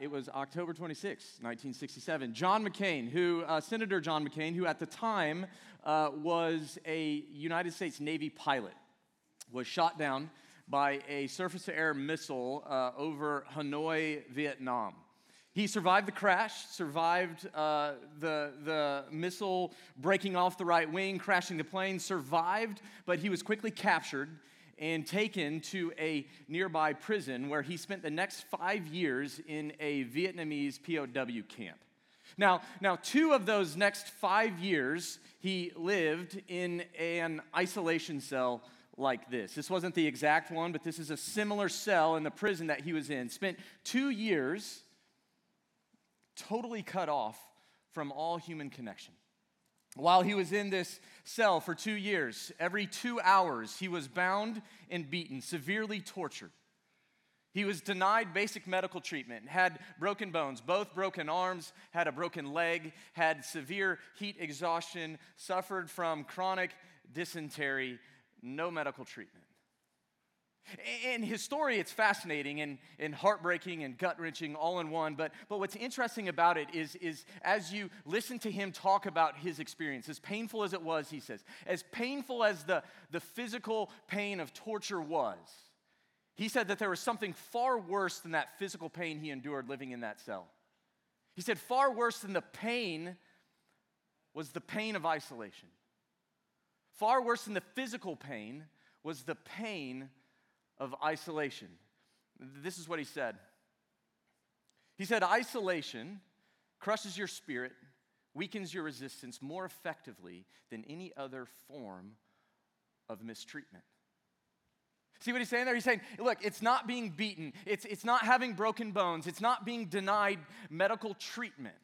it was October 26, 1967. John McCain, who, uh, Senator John McCain, who at the time uh, was a United States Navy pilot, was shot down by a surface to air missile uh, over Hanoi, Vietnam. He survived the crash, survived uh, the, the missile breaking off the right wing, crashing the plane, survived, but he was quickly captured and taken to a nearby prison where he spent the next five years in a Vietnamese POW camp. Now, now, two of those next five years, he lived in an isolation cell like this. This wasn't the exact one, but this is a similar cell in the prison that he was in. Spent two years totally cut off from all human connection. While he was in this cell for two years, every two hours, he was bound and beaten, severely tortured. He was denied basic medical treatment, had broken bones, both broken arms, had a broken leg, had severe heat exhaustion, suffered from chronic dysentery, no medical treatment. In his story, it's fascinating and, and heartbreaking and gut wrenching all in one. But, but what's interesting about it is, is as you listen to him talk about his experience, as painful as it was, he says, as painful as the, the physical pain of torture was, he said that there was something far worse than that physical pain he endured living in that cell. He said, far worse than the pain was the pain of isolation. Far worse than the physical pain was the pain of isolation. This is what he said. He said, Isolation crushes your spirit, weakens your resistance more effectively than any other form of mistreatment. See what he's saying there? He's saying, look, it's not being beaten, it's, it's not having broken bones, it's not being denied medical treatment.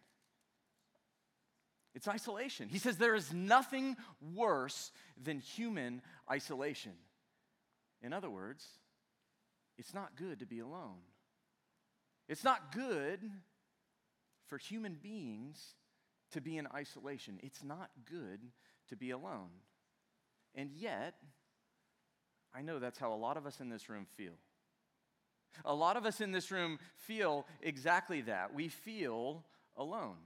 It's isolation. He says there is nothing worse than human isolation. In other words, it's not good to be alone. It's not good for human beings to be in isolation. It's not good to be alone. And yet, I know that's how a lot of us in this room feel. A lot of us in this room feel exactly that. We feel alone.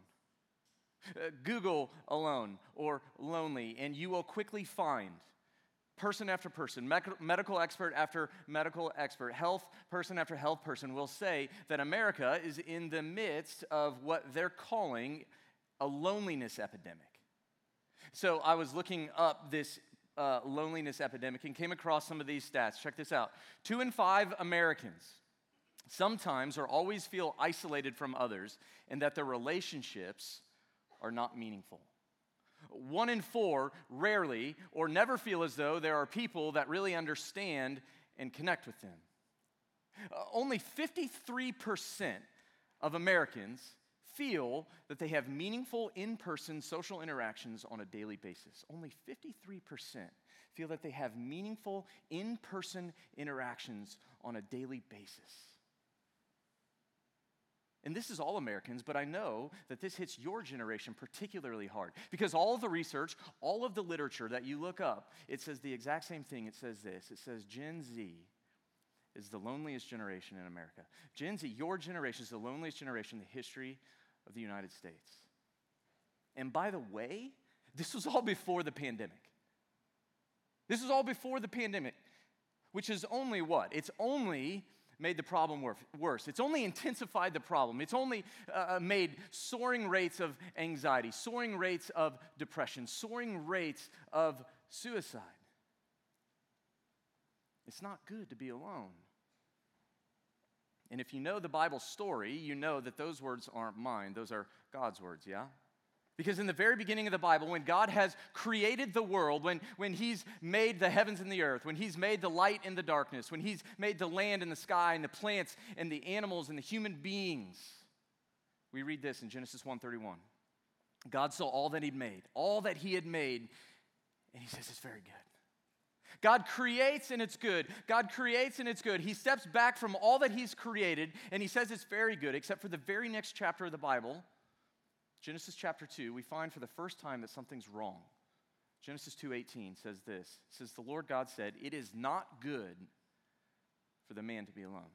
Uh, Google alone or lonely, and you will quickly find person after person, medical expert after medical expert, health person after health person will say that America is in the midst of what they're calling a loneliness epidemic. So I was looking up this uh, loneliness epidemic and came across some of these stats. Check this out two in five Americans sometimes or always feel isolated from others and that their relationships are not meaningful. One in four rarely or never feel as though there are people that really understand and connect with them. Uh, only 53% of Americans feel that they have meaningful in person social interactions on a daily basis. Only 53% feel that they have meaningful in person interactions on a daily basis. And this is all Americans, but I know that this hits your generation particularly hard because all of the research, all of the literature that you look up, it says the exact same thing. It says this it says Gen Z is the loneliest generation in America. Gen Z, your generation, is the loneliest generation in the history of the United States. And by the way, this was all before the pandemic. This was all before the pandemic, which is only what? It's only made the problem worse. It's only intensified the problem. It's only uh, uh, made soaring rates of anxiety, soaring rates of depression, soaring rates of suicide. It's not good to be alone. And if you know the Bible story, you know that those words aren't mine, those are God's words, yeah? Because in the very beginning of the Bible, when God has created the world, when, when He's made the heavens and the earth, when He's made the light and the darkness, when He's made the land and the sky and the plants and the animals and the human beings, we read this in Genesis 1:31. God saw all that He'd made, all that He had made, and He says it's very good. God creates and it's good. God creates and it's good. He steps back from all that He's created and He says it's very good, except for the very next chapter of the Bible Genesis chapter 2, we find for the first time that something's wrong. Genesis 2:18 says this. It says the Lord God said, "It is not good for the man to be alone."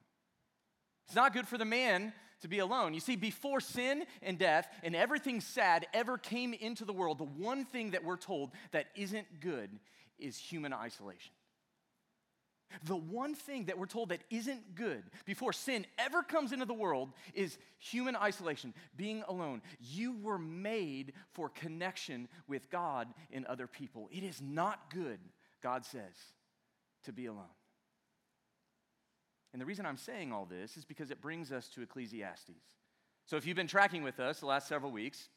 It's not good for the man to be alone. You see, before sin and death and everything sad ever came into the world, the one thing that we're told that isn't good is human isolation. The one thing that we're told that isn't good before sin ever comes into the world is human isolation, being alone. You were made for connection with God and other people. It is not good, God says, to be alone. And the reason I'm saying all this is because it brings us to Ecclesiastes. So if you've been tracking with us the last several weeks,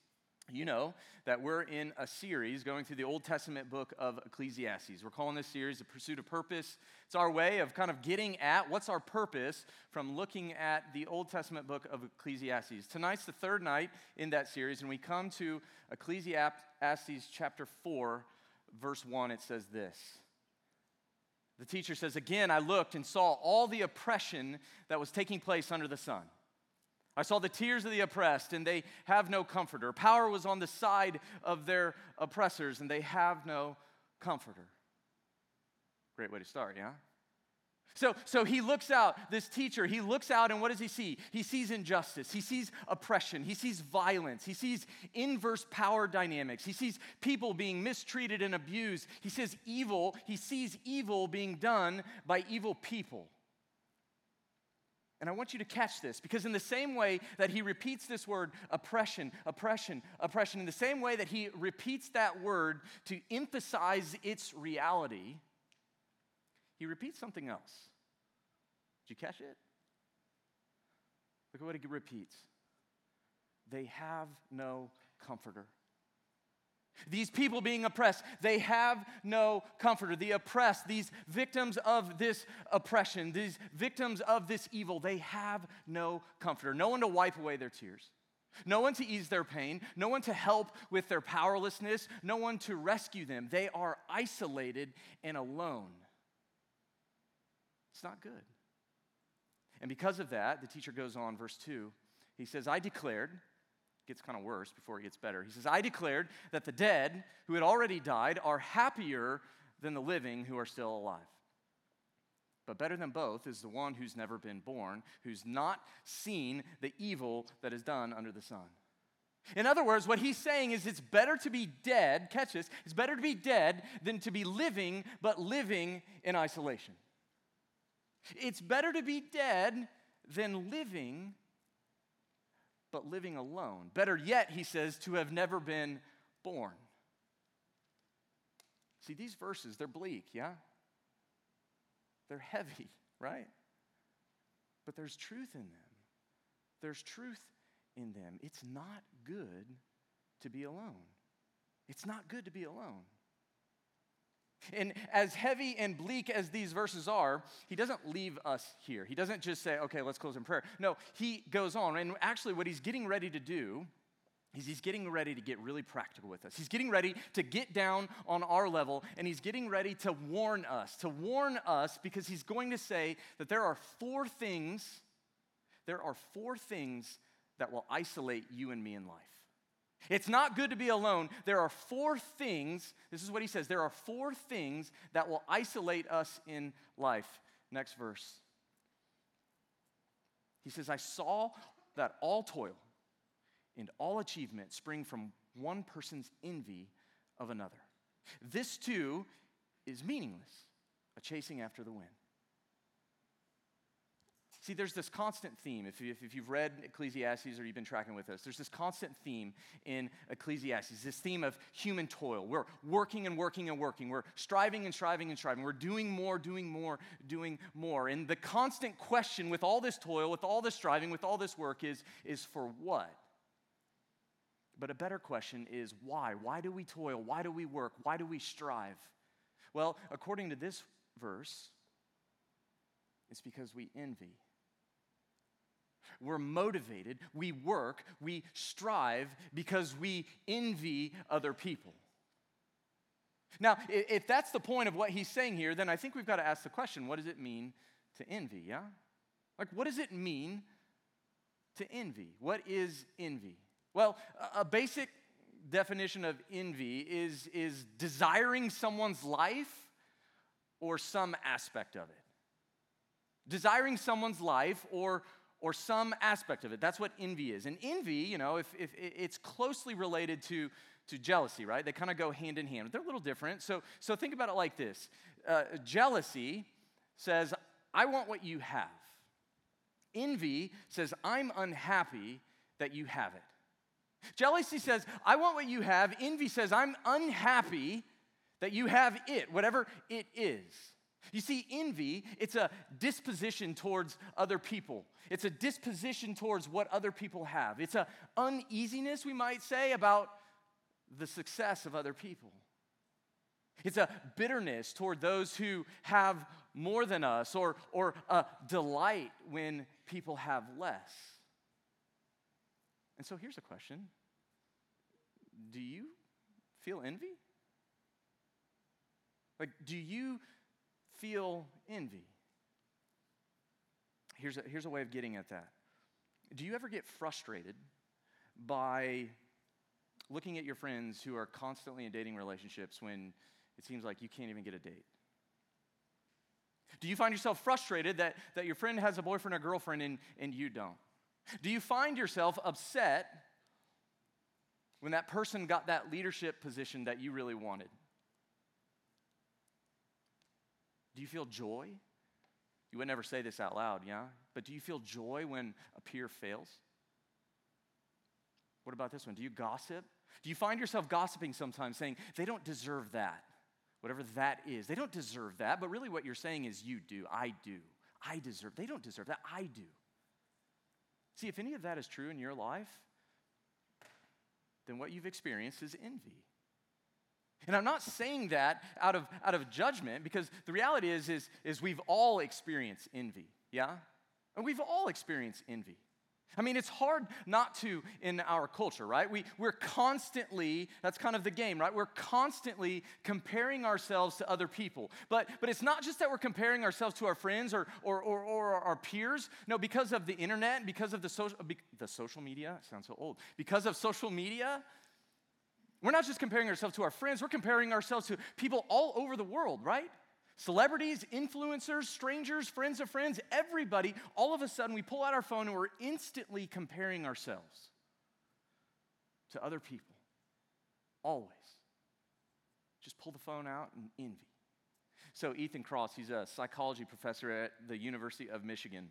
you know that we're in a series going through the Old Testament book of Ecclesiastes. We're calling this series The Pursuit of Purpose. It's our way of kind of getting at what's our purpose from looking at the Old Testament book of Ecclesiastes. Tonight's the third night in that series, and we come to Ecclesiastes chapter 4, verse 1. It says this. The teacher says, Again, I looked and saw all the oppression that was taking place under the sun. I saw the tears of the oppressed, and they have no comforter. Power was on the side of their oppressors, and they have no comforter. Great way to start, yeah? So, so he looks out, this teacher, he looks out, and what does he see? He sees injustice, he sees oppression, he sees violence, he sees inverse power dynamics, he sees people being mistreated and abused, he says evil, he sees evil being done by evil people. And I want you to catch this because, in the same way that he repeats this word, oppression, oppression, oppression, in the same way that he repeats that word to emphasize its reality, he repeats something else. Did you catch it? Look at what he repeats. They have no comforter. These people being oppressed, they have no comforter. The oppressed, these victims of this oppression, these victims of this evil, they have no comforter. No one to wipe away their tears, no one to ease their pain, no one to help with their powerlessness, no one to rescue them. They are isolated and alone. It's not good. And because of that, the teacher goes on, verse 2, he says, I declared gets kind of worse before it gets better. He says, I declared that the dead who had already died are happier than the living who are still alive. But better than both is the one who's never been born, who's not seen the evil that is done under the sun. In other words, what he's saying is it's better to be dead, catch this, it's better to be dead than to be living, but living in isolation. It's better to be dead than living but living alone. Better yet, he says, to have never been born. See, these verses, they're bleak, yeah? They're heavy, right? But there's truth in them. There's truth in them. It's not good to be alone. It's not good to be alone. And as heavy and bleak as these verses are, he doesn't leave us here. He doesn't just say, okay, let's close in prayer. No, he goes on. And actually, what he's getting ready to do is he's getting ready to get really practical with us. He's getting ready to get down on our level, and he's getting ready to warn us, to warn us, because he's going to say that there are four things, there are four things that will isolate you and me in life. It's not good to be alone. There are four things, this is what he says there are four things that will isolate us in life. Next verse. He says, I saw that all toil and all achievement spring from one person's envy of another. This too is meaningless, a chasing after the wind. See, there's this constant theme. If, you, if you've read Ecclesiastes or you've been tracking with us, there's this constant theme in Ecclesiastes, this theme of human toil. We're working and working and working. We're striving and striving and striving. We're doing more, doing more, doing more. And the constant question with all this toil, with all this striving, with all this work is, is for what? But a better question is why? Why do we toil? Why do we work? Why do we strive? Well, according to this verse, it's because we envy. We're motivated, we work, we strive because we envy other people. Now, if that's the point of what he's saying here, then I think we've got to ask the question what does it mean to envy, yeah? Like, what does it mean to envy? What is envy? Well, a basic definition of envy is, is desiring someone's life or some aspect of it. Desiring someone's life or or some aspect of it. That's what envy is. And envy, you know, if, if it's closely related to, to jealousy, right? They kind of go hand in hand. They're a little different. So, so think about it like this uh, jealousy says, I want what you have. Envy says, I'm unhappy that you have it. Jealousy says, I want what you have. Envy says, I'm unhappy that you have it, whatever it is. You see, envy, it's a disposition towards other people. It's a disposition towards what other people have. It's a uneasiness, we might say, about the success of other people. It's a bitterness toward those who have more than us, or, or a delight when people have less. And so here's a question Do you feel envy? Like, do you feel envy? Here's a, here's a way of getting at that. Do you ever get frustrated by looking at your friends who are constantly in dating relationships when it seems like you can't even get a date? Do you find yourself frustrated that, that your friend has a boyfriend or girlfriend and, and you don't? Do you find yourself upset when that person got that leadership position that you really wanted? Do you feel joy? You would never say this out loud, yeah? But do you feel joy when a peer fails? What about this one? Do you gossip? Do you find yourself gossiping sometimes saying, they don't deserve that? Whatever that is. They don't deserve that, but really what you're saying is, you do. I do. I deserve. They don't deserve that. I do. See, if any of that is true in your life, then what you've experienced is envy. And I'm not saying that out of, out of judgment because the reality is, is, is we've all experienced envy, yeah? And we've all experienced envy. I mean, it's hard not to in our culture, right? We, we're constantly, that's kind of the game, right? We're constantly comparing ourselves to other people. But, but it's not just that we're comparing ourselves to our friends or, or, or, or our peers. No, because of the internet, because of the social, the social media, sounds so old, because of social media, we're not just comparing ourselves to our friends, we're comparing ourselves to people all over the world, right? Celebrities, influencers, strangers, friends of friends, everybody, all of a sudden we pull out our phone and we're instantly comparing ourselves to other people. Always. Just pull the phone out and envy. So, Ethan Kross, he's a psychology professor at the University of Michigan.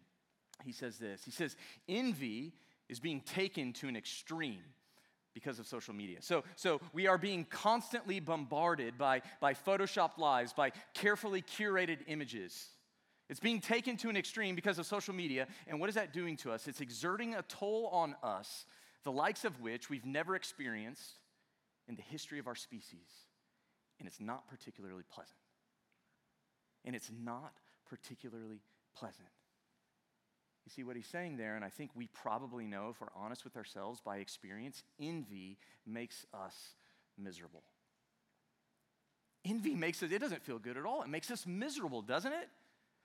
He says this He says, Envy is being taken to an extreme because of social media. So, so we are being constantly bombarded by, by photoshopped lives, by carefully curated images. It's being taken to an extreme because of social media. And what is that doing to us? It's exerting a toll on us, the likes of which we've never experienced in the history of our species. And it's not particularly pleasant. And it's not particularly pleasant. See what he's saying there, and I think we probably know, if we're honest with ourselves by experience, envy makes us miserable. Envy makes us, it doesn't feel good at all. It makes us miserable, doesn't it?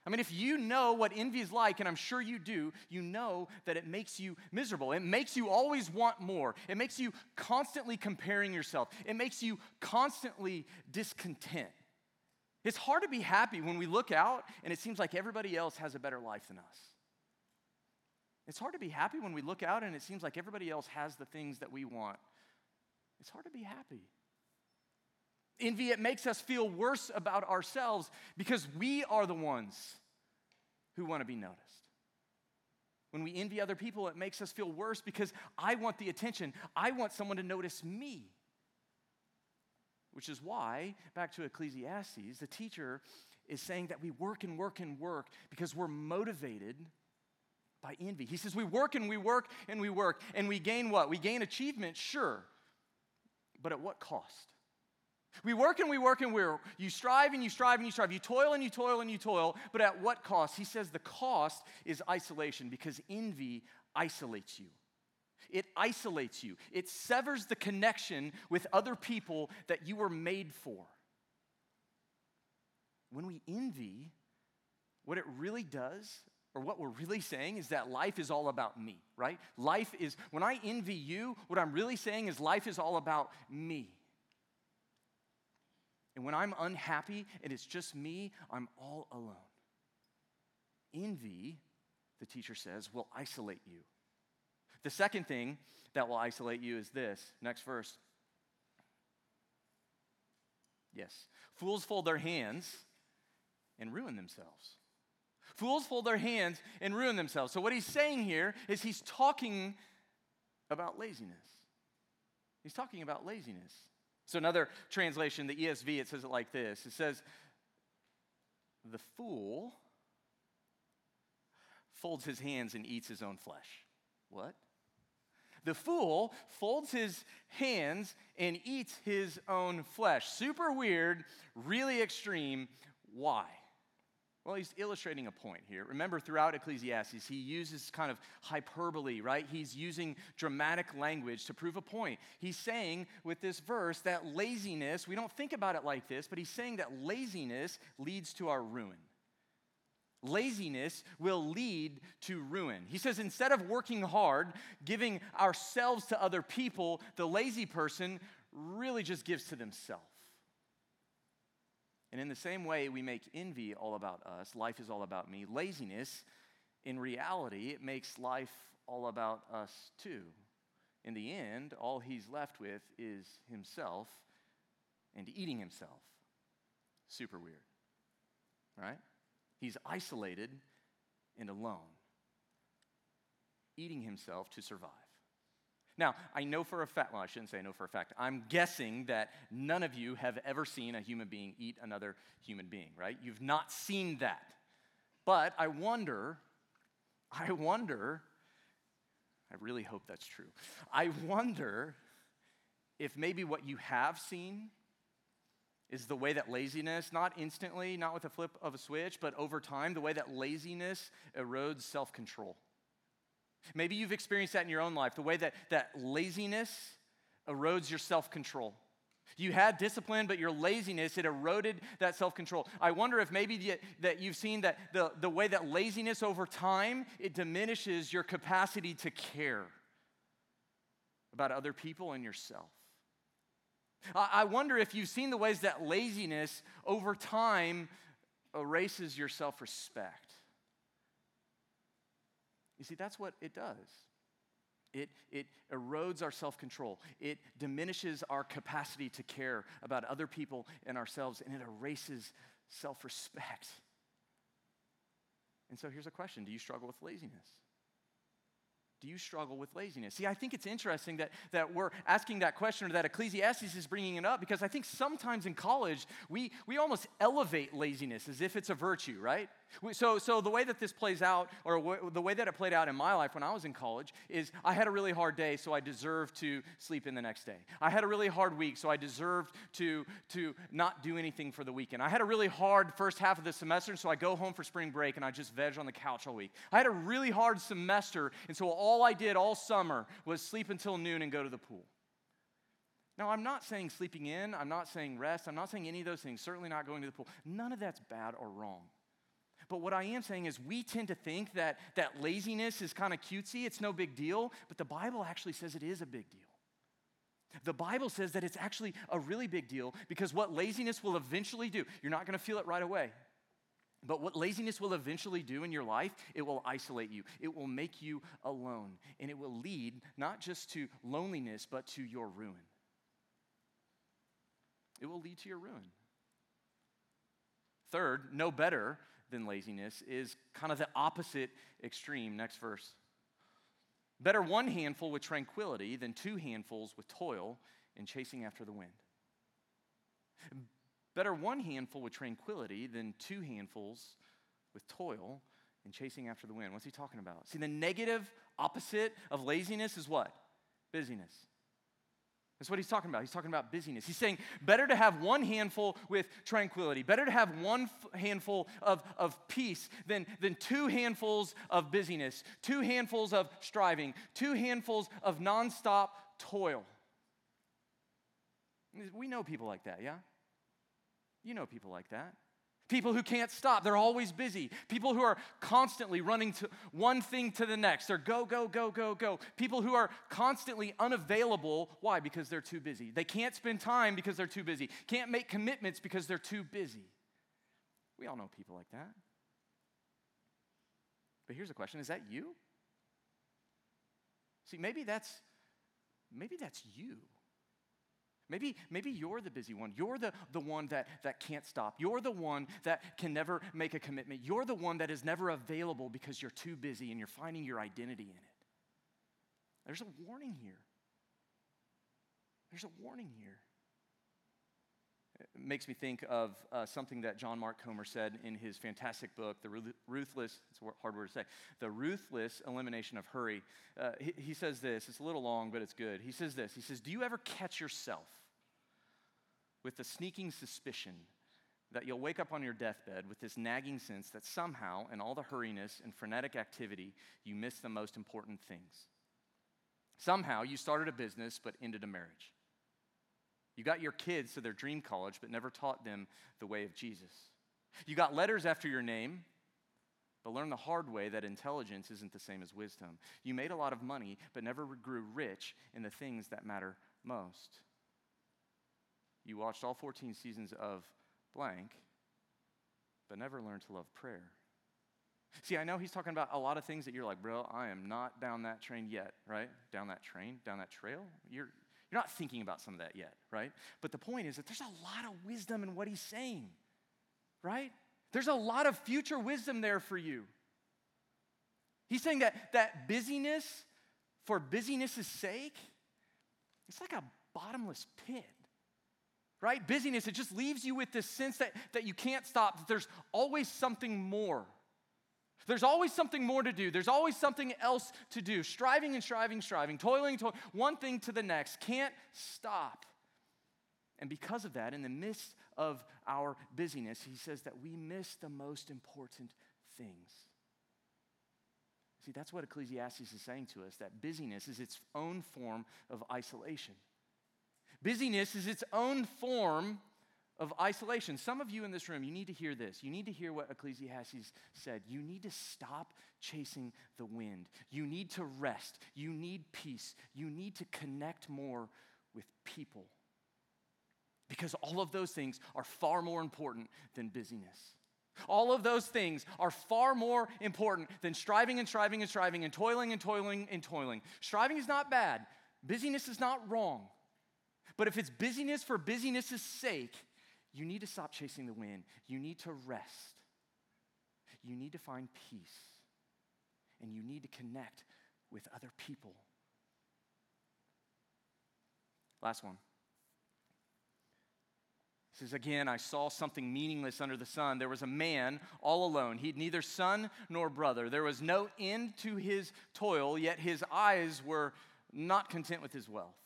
I mean, if you know what envy is like, and I'm sure you do, you know that it makes you miserable. It makes you always want more. It makes you constantly comparing yourself. It makes you constantly discontent. It's hard to be happy when we look out and it seems like everybody else has a better life than us. It's hard to be happy when we look out and it seems like everybody else has the things that we want. It's hard to be happy. Envy, it makes us feel worse about ourselves because we are the ones who want to be noticed. When we envy other people, it makes us feel worse because I want the attention. I want someone to notice me. Which is why, back to Ecclesiastes, the teacher is saying that we work and work and work because we're motivated by envy. He says, We work and we work and we work, and we gain what? We gain achievement, sure, but at what cost? We work and we work and we are you strive and you strive and you strive. You toil and you toil and you toil, but at what cost? He says the cost is isolation because envy isolates you. It isolates you. It severs the connection with other people that you were made for. When we envy, what it really does or what we're really saying is that life is all about me, right? Life is, when I envy you, what I'm really saying is life is all about me. And when I'm unhappy and it's just me, I'm all alone. Envy the teacher says, will isolate you. The second thing that will isolate you is this. Next verse. Yes. Fools fold their hands and ruin themselves. Fools fold their hands and ruin themselves. So, what he's saying here is he's talking about laziness. He's talking about laziness. So, another translation, the ESV, it says it like this it says, The fool folds his hands and eats his own flesh. What? The fool folds his hands and eats his own flesh. Super weird, really extreme. Why? Well, he's illustrating a point here. Remember, throughout Ecclesiastes, he uses kind of hyperbole, right? He's using dramatic language to prove a point. He's saying with this verse that laziness, we don't think about it like this, but he's saying that laziness leads to our ruin. Laziness will lead to ruin. He says instead of working hard, giving ourselves to other people, the lazy person really just gives to themselves. And in the same way we make envy all about us, life is all about me, laziness, in reality, it makes life all about us too. In the end, all he's left with is himself and eating himself. Super weird, right? He's isolated and alone, eating himself to survive. Now, I know for a fact, well, I shouldn't say I know for a fact. I'm guessing that none of you have ever seen a human being eat another human being, right? You've not seen that. But I wonder, I wonder, I really hope that's true. I wonder if maybe what you have seen is the way that laziness, not instantly, not with a flip of a switch, but over time, the way that laziness erodes self control. Maybe you've experienced that in your own life, the way that, that laziness erodes your self control. You had discipline, but your laziness, it eroded that self control. I wonder if maybe the, that you've seen that the, the way that laziness over time, it diminishes your capacity to care about other people and yourself. I wonder if you've seen the ways that laziness over time erases your self respect. You see, that's what it does. It, it erodes our self control. It diminishes our capacity to care about other people and ourselves, and it erases self respect. And so here's a question Do you struggle with laziness? Do you struggle with laziness? See, I think it's interesting that, that we're asking that question or that Ecclesiastes is bringing it up because I think sometimes in college we, we almost elevate laziness as if it's a virtue, right? So, so the way that this plays out, or w- the way that it played out in my life when I was in college, is I had a really hard day, so I deserved to sleep in the next day. I had a really hard week, so I deserved to, to not do anything for the weekend. I had a really hard first half of the semester, so I go home for spring break and I just veg on the couch all week. I had a really hard semester, and so all I did all summer was sleep until noon and go to the pool. Now, I'm not saying sleeping in, I'm not saying rest, I'm not saying any of those things, certainly not going to the pool. None of that's bad or wrong. But what I am saying is, we tend to think that, that laziness is kind of cutesy, it's no big deal, but the Bible actually says it is a big deal. The Bible says that it's actually a really big deal because what laziness will eventually do, you're not going to feel it right away. But what laziness will eventually do in your life, it will isolate you. It will make you alone. And it will lead not just to loneliness, but to your ruin. It will lead to your ruin. Third, know better than laziness is kind of the opposite extreme. Next verse. Better one handful with tranquility than two handfuls with toil and chasing after the wind. Better one handful with tranquility than two handfuls with toil and chasing after the wind. What's he talking about? See, the negative opposite of laziness is what? Busyness. That's what he's talking about. He's talking about busyness. He's saying better to have one handful with tranquility, better to have one f- handful of, of peace than, than two handfuls of busyness, two handfuls of striving, two handfuls of nonstop toil. We know people like that, yeah? You know people like that. People who can't stop, they're always busy. People who are constantly running to one thing to the next. They're go, go, go, go, go. People who are constantly unavailable. Why? Because they're too busy. They can't spend time because they're too busy. Can't make commitments because they're too busy. We all know people like that. But here's the question is that you? See, maybe that's maybe that's you. Maybe, maybe you're the busy one. You're the, the one that, that can't stop. You're the one that can never make a commitment. You're the one that is never available because you're too busy and you're finding your identity in it. There's a warning here. There's a warning here. Makes me think of uh, something that John Mark Comer said in his fantastic book, The Ruthless, it's a hard word to say, The Ruthless Elimination of Hurry. Uh, he, he says this, it's a little long, but it's good. He says this He says, Do you ever catch yourself with the sneaking suspicion that you'll wake up on your deathbed with this nagging sense that somehow, in all the hurriness and frenetic activity, you miss the most important things? Somehow, you started a business but ended a marriage. You got your kids to their dream college, but never taught them the way of Jesus. You got letters after your name, but learned the hard way that intelligence isn't the same as wisdom. You made a lot of money, but never grew rich in the things that matter most. You watched all 14 seasons of blank, but never learned to love prayer. See, I know he's talking about a lot of things that you're like, bro, I am not down that train yet, right? Down that train, down that trail. You're, you're not thinking about some of that yet, right? But the point is that there's a lot of wisdom in what he's saying, right? There's a lot of future wisdom there for you. He's saying that that busyness for busyness' sake, it's like a bottomless pit. Right? Busyness, it just leaves you with this sense that, that you can't stop, that there's always something more. There's always something more to do. There's always something else to do. Striving and striving, striving, toiling, toiling, one thing to the next. Can't stop. And because of that, in the midst of our busyness, he says that we miss the most important things. See, that's what Ecclesiastes is saying to us that busyness is its own form of isolation. Busyness is its own form of isolation. Some of you in this room, you need to hear this. You need to hear what Ecclesiastes said. You need to stop chasing the wind. You need to rest. You need peace. You need to connect more with people. Because all of those things are far more important than busyness. All of those things are far more important than striving and striving and striving and toiling and toiling and toiling. Striving is not bad, busyness is not wrong. But if it's busyness for busyness' sake, you need to stop chasing the wind. You need to rest. You need to find peace. And you need to connect with other people. Last one. He says, Again, I saw something meaningless under the sun. There was a man all alone. He'd neither son nor brother. There was no end to his toil, yet his eyes were not content with his wealth.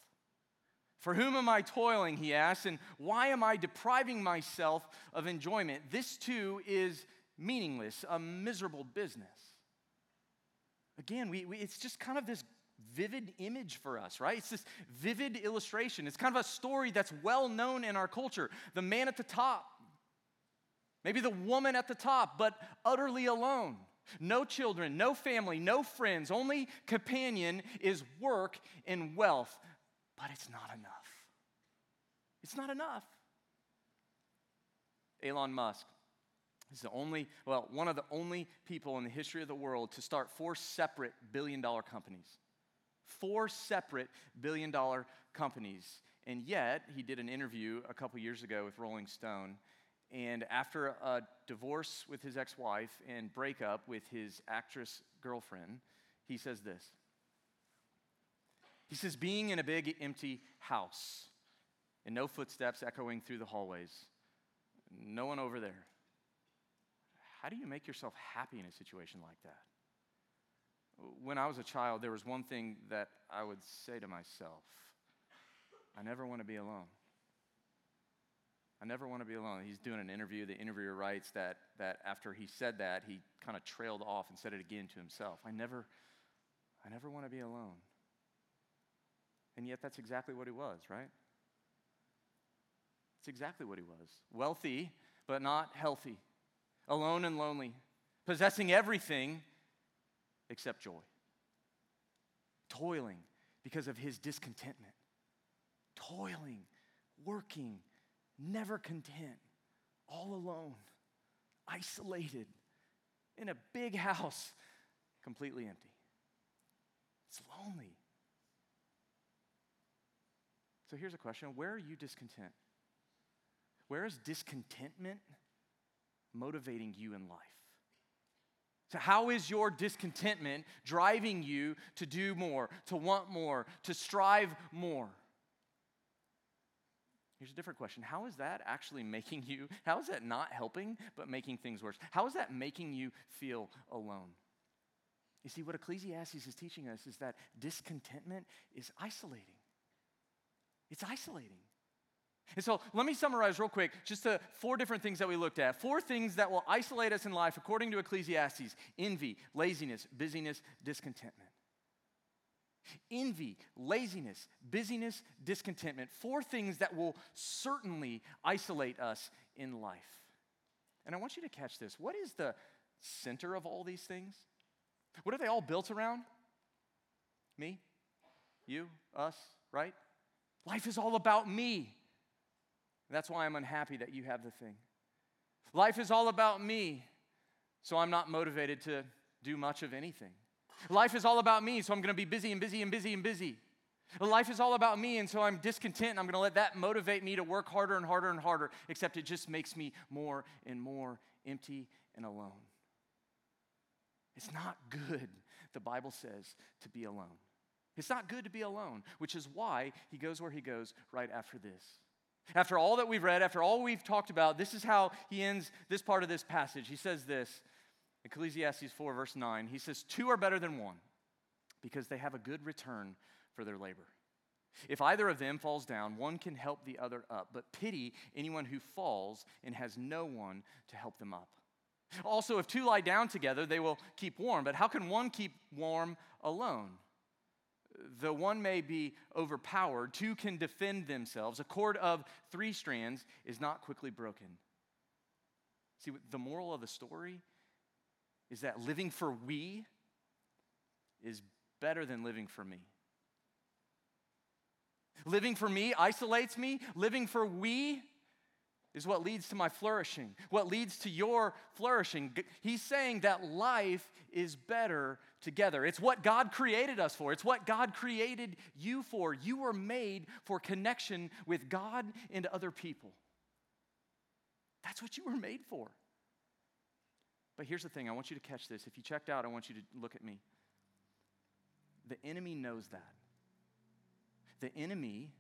For whom am I toiling, he asks, and why am I depriving myself of enjoyment? This too is meaningless, a miserable business. Again, we, we, it's just kind of this vivid image for us, right? It's this vivid illustration. It's kind of a story that's well known in our culture. The man at the top, maybe the woman at the top, but utterly alone. No children, no family, no friends. Only companion is work and wealth but it's not enough. It's not enough. Elon Musk is the only, well, one of the only people in the history of the world to start four separate billion dollar companies. Four separate billion dollar companies. And yet, he did an interview a couple years ago with Rolling Stone. And after a divorce with his ex wife and breakup with his actress girlfriend, he says this he says, being in a big empty house and no footsteps echoing through the hallways, no one over there. How do you make yourself happy in a situation like that? When I was a child, there was one thing that I would say to myself I never want to be alone. I never want to be alone. He's doing an interview. The interviewer writes that, that after he said that, he kind of trailed off and said it again to himself. I never, I never want to be alone. And yet, that's exactly what he was, right? It's exactly what he was wealthy, but not healthy, alone and lonely, possessing everything except joy, toiling because of his discontentment, toiling, working, never content, all alone, isolated, in a big house completely empty. It's lonely. So here's a question Where are you discontent? Where is discontentment motivating you in life? So, how is your discontentment driving you to do more, to want more, to strive more? Here's a different question How is that actually making you, how is that not helping, but making things worse? How is that making you feel alone? You see, what Ecclesiastes is teaching us is that discontentment is isolating. It's isolating. And so let me summarize real quick just the four different things that we looked at. Four things that will isolate us in life according to Ecclesiastes envy, laziness, busyness, discontentment. Envy, laziness, busyness, discontentment. Four things that will certainly isolate us in life. And I want you to catch this. What is the center of all these things? What are they all built around? Me, you, us, right? Life is all about me. That's why I'm unhappy that you have the thing. Life is all about me, so I'm not motivated to do much of anything. Life is all about me, so I'm to be busy and busy and busy and busy. Life is all about me, and so I'm discontent. I'm to let that motivate me to work harder and harder and harder, except it just makes me more and more empty and alone. It's not good, the Bible says, to be alone. It's not good to be alone, which is why he goes where he goes right after this. After all that we've read, after all we've talked about, this is how he ends this part of this passage. He says this Ecclesiastes 4, verse 9. He says, Two are better than one because they have a good return for their labor. If either of them falls down, one can help the other up, but pity anyone who falls and has no one to help them up. Also, if two lie down together, they will keep warm, but how can one keep warm alone? The one may be overpowered, two can defend themselves. A cord of three strands is not quickly broken. See, the moral of the story is that living for we is better than living for me. Living for me isolates me. Living for we is what leads to my flourishing, what leads to your flourishing. He's saying that life is better together. It's what God created us for, it's what God created you for. You were made for connection with God and other people. That's what you were made for. But here's the thing I want you to catch this. If you checked out, I want you to look at me. The enemy knows that. The enemy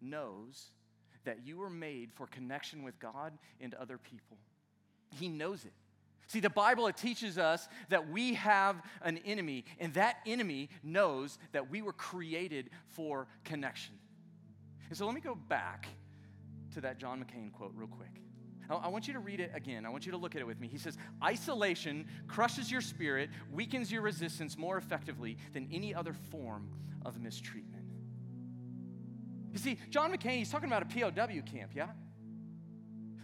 knows that you were made for connection with God and other people. He knows it. See, the Bible, it teaches us that we have an enemy, and that enemy knows that we were created for connection. And so let me go back to that John McCain quote real quick. I want you to read it again. I want you to look at it with me. He says, Isolation crushes your spirit, weakens your resistance more effectively than any other form of mistreatment. You see, John McCain, he's talking about a POW camp, yeah?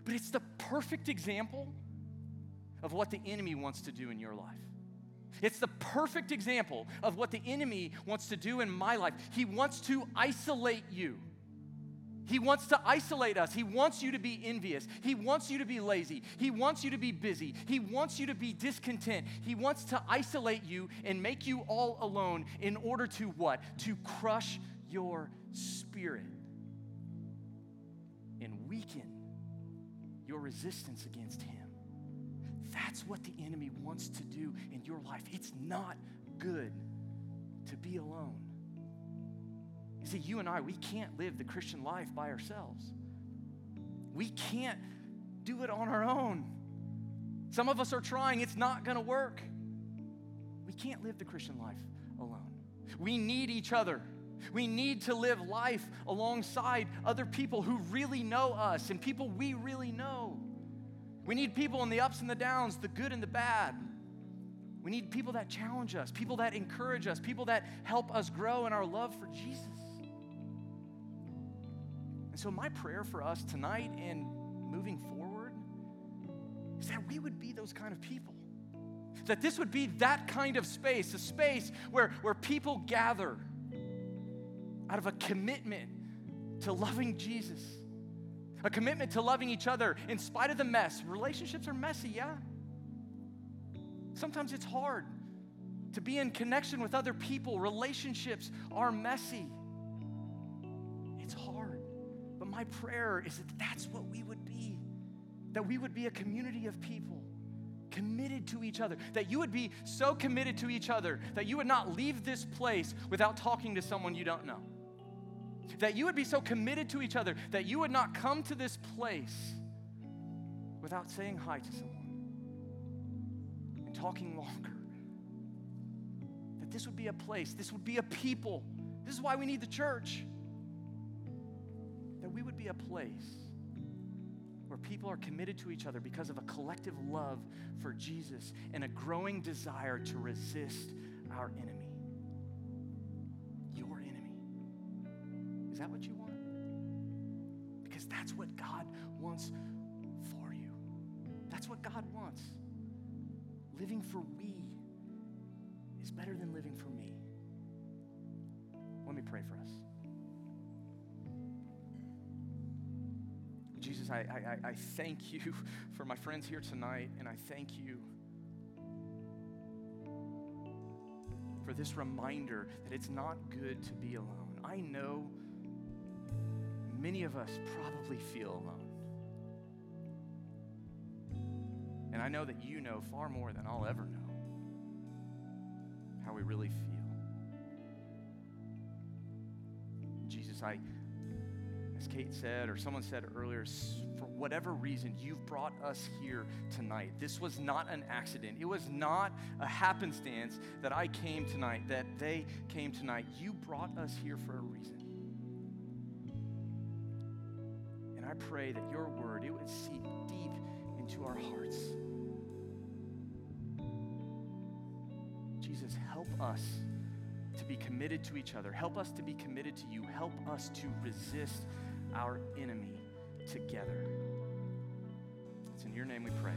But it's the perfect example of what the enemy wants to do in your life. It's the perfect example of what the enemy wants to do in my life. He wants to isolate you. He wants to isolate us. He wants you to be envious. He wants you to be lazy. He wants you to be busy. He wants you to be discontent. He wants to isolate you and make you all alone in order to what? To crush your spirit and weaken your resistance against Him. That's what the enemy wants to do in your life. It's not good to be alone. You see, you and I, we can't live the Christian life by ourselves. We can't do it on our own. Some of us are trying, it's not gonna work. We can't live the Christian life alone. We need each other. We need to live life alongside other people who really know us and people we really know. We need people in the ups and the downs, the good and the bad. We need people that challenge us, people that encourage us, people that help us grow in our love for Jesus. And so, my prayer for us tonight and moving forward is that we would be those kind of people. That this would be that kind of space, a space where, where people gather out of a commitment to loving Jesus, a commitment to loving each other in spite of the mess. Relationships are messy, yeah. Sometimes it's hard. to be in connection with other people. Relationships are messy. It's hard. But my prayer is that that's what we would be. That we would be a community of people committed to each other. That you would be so committed to each other that you would not leave this place without talking to someone you don't know. That you would be so committed to each other that you would not come to this place without saying hi to someone and talking longer. That this would be a place, this would be a people. This is why we need the church. That we would be a place where people are committed to each other because of a collective love for Jesus and a growing desire to resist our enemy. Wants for you. That's what God wants. Living for we is better than living for me. Let me pray for us. Jesus, I, I, I thank you for my friends here tonight, and I thank you for this reminder that it's not good to be alone. I know many of us probably feel alone. I know that you know far more than I'll ever know how we really feel. Jesus, I, as Kate said, or someone said earlier, for whatever reason, you've brought us here tonight. This was not an accident. It was not a happenstance that I came tonight, that they came tonight. You brought us here for a reason. And I pray that your word, it would seep deep into our hearts. Jesus, help us to be committed to each other. Help us to be committed to you. Help us to resist our enemy together. It's in your name we pray.